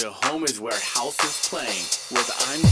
Your Home is Where House is Playing. With I'm